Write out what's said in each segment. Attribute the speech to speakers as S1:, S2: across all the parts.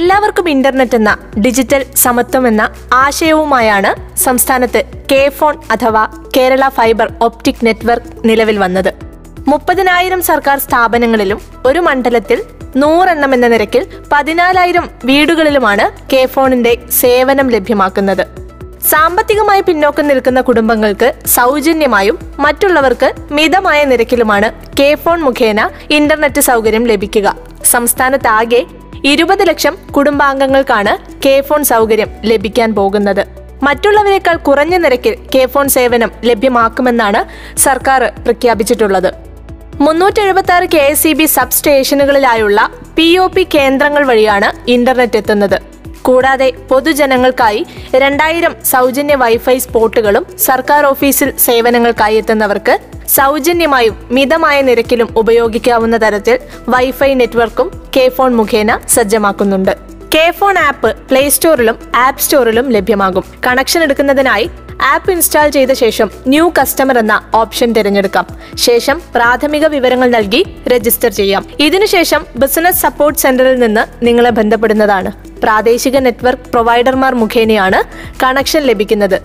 S1: എല്ലാവർക്കും ഇന്റർനെറ്റ് എന്ന ഡിജിറ്റൽ സമത്വം എന്ന ആശയവുമായാണ് സംസ്ഥാനത്ത് കെ ഫോൺ അഥവാ കേരള ഫൈബർ ഒപ്റ്റിക് നെറ്റ്വർക്ക് നിലവിൽ വന്നത്. മുപ്പതിനായിരം സർക്കാർ സ്ഥാപനങ്ങളിലും ഒരു മണ്ഡലത്തിൽ നൂറെണ്ണം എന്ന നിരക്കിൽ പതിനാലായിരം വീടുകളിലുമാണ് കെ ഫോണിന്റെ സേവനം ലഭ്യമാക്കുന്നത്. സാമ്പത്തികമായി പിന്നോക്കം നിൽക്കുന്ന കുടുംബങ്ങൾക്ക് സൗജന്യമായും മറ്റുള്ളവർക്ക് മിതമായ നിരക്കിലുമാണ് കെ ഫോൺ മുഖേന ഇന്റർനെറ്റ് സൗകര്യം ലഭിക്കുക. സംസ്ഥാനത്താകെ ഇരുപത് ലക്ഷം കുടുംബാംഗങ്ങൾക്കാണ് കെ ഫോൺ സൗകര്യം ലഭിക്കാൻ പോകുന്നത്. മറ്റുള്ളവരെക്കാൾ കുറഞ്ഞ നിരക്കിൽ കെ ഫോൺ സേവനം ലഭ്യമാക്കുമെന്നാണ് സർക്കാർ പ്രഖ്യാപിച്ചിട്ടുള്ളത്. മുന്നൂറ്റി എഴുപത്തി ആറ് K S C B sub സ്റ്റേഷനുകളിലായുള്ള P O P കേന്ദ്രങ്ങൾ വഴിയാണ് ഇന്റർനെറ്റ് എത്തുന്നത്. കൂടാതെ പൊതുജനങ്ങൾക്കായി രണ്ടായിരം സൗജന്യ വൈഫൈ സ്പോട്ടുകളും സർക്കാർ ഓഫീസിൽ സേവനങ്ങൾക്കായി എത്തുന്നവർക്ക് സൗജന്യമായും മിതമായ നിരക്കിലും ഉപയോഗിക്കാവുന്ന തരത്തിൽ വൈഫൈ നെറ്റ്വർക്കും കെ ഫോൺ മുഖേന സജ്ജമാക്കുന്നുണ്ട്. കെ ഫോൺ ആപ്പ് പ്ലേ സ്റ്റോറിലും ആപ്പ് സ്റ്റോറിലും ലഭ്യമാകും. കണക്ഷൻ എടുക്കുന്നതിനായി ആപ്പ് ഇൻസ്റ്റാൾ ചെയ്ത ശേഷം ന്യൂ കസ്റ്റമർ എന്ന ഓപ്ഷൻ തിരഞ്ഞെടുക്കാം. ശേഷം പ്രാഥമിക വിവരങ്ങൾ നൽകി രജിസ്റ്റർ ചെയ്യാം. ഇതിനുശേഷം ബിസിനസ് സപ്പോർട്ട് സെന്ററിൽ നിന്ന് നിങ്ങളെ ബന്ധപ്പെടുന്നതാണ്. പ്രാദേശിക നെറ്റ്വർക്ക് പ്രൊവൈഡർമാർ മുഖേനയാണ് കണക്ഷൻ ലഭിക്കുന്നത്.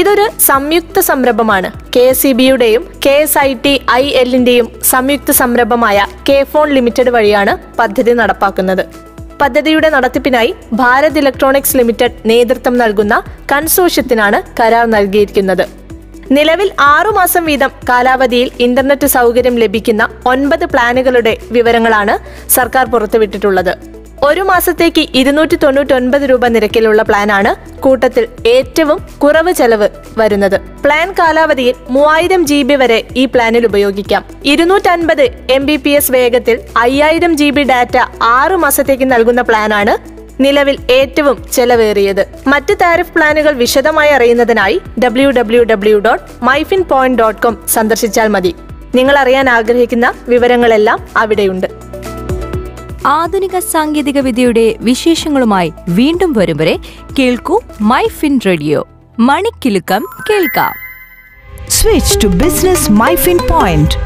S1: ഇതൊരു സംയുക്ത സംരംഭമാണ്. K S E ബിയുടെയും K S I T I എല്ലിന്റെയും സംയുക്ത സംരംഭമായ കെ ഫോൺ ലിമിറ്റഡ് വഴിയാണ് പദ്ധതി നടപ്പാക്കുന്നത്. പദ്ധതിയുടെ നടത്തിപ്പിനായി ഭാരത് ഇലക്ട്രോണിക്സ് ലിമിറ്റഡ് നേതൃത്വം നൽകുന്ന കൺസോഷ്യത്തിനാണ് കരാർ നൽകിയിരിക്കുന്നത്. നിലവിൽ ആറുമാസം വീതം കാലാവധിയിൽ ഇന്റർനെറ്റ് സൗകര്യം ലഭിക്കുന്ന ഒൻപത് പ്ലാനുകളുടെ വിവരങ്ങളാണ് സർക്കാർ പുറത്തുവിട്ടിട്ടുള്ളത്. ഒരു മാസത്തേക്ക് ഇരുന്നൂറ്റി തൊണ്ണൂറ്റൊൻപത് രൂപ നിരക്കിലുള്ള പ്ലാനാണ് കൂട്ടത്തിൽ ഏറ്റവും കുറവ് ചെലവ് വരുന്നത്. പ്ലാൻ കാലാവധിയിൽ മൂവായിരം ജി ബി വരെ ഈ പ്ലാനിൽ ഉപയോഗിക്കാം. ഇരുന്നൂറ്റൻപത് എം ബി പി എസ് വേഗത്തിൽ അയ്യായിരം ജി ബി ഡാറ്റ ആറു മാസത്തേക്ക് നൽകുന്ന പ്ലാനാണ് നിലവിൽ ഏറ്റവും ചെലവേറിയത്. മറ്റ് താരിഫ് പ്ലാനുകൾ വിശദമായി അറിയുന്നതിനായി W W W dot myfin point dot com സന്ദർശിച്ചാൽ മതി. നിങ്ങൾ അറിയാൻ ആഗ്രഹിക്കുന്ന വിവരങ്ങളെല്ലാം അവിടെയുണ്ട്.
S2: ആധുനിക സാങ്കേതിക വിദ്യയുടെ വിശേഷങ്ങളുമായി വീണ്ടും വരും വരെ കേൾക്കൂ മൈ ഫിൻ റേഡിയോ. മണിക്കിലുക്കം കേൾക്കാം.
S3: Switch to business My Fin Point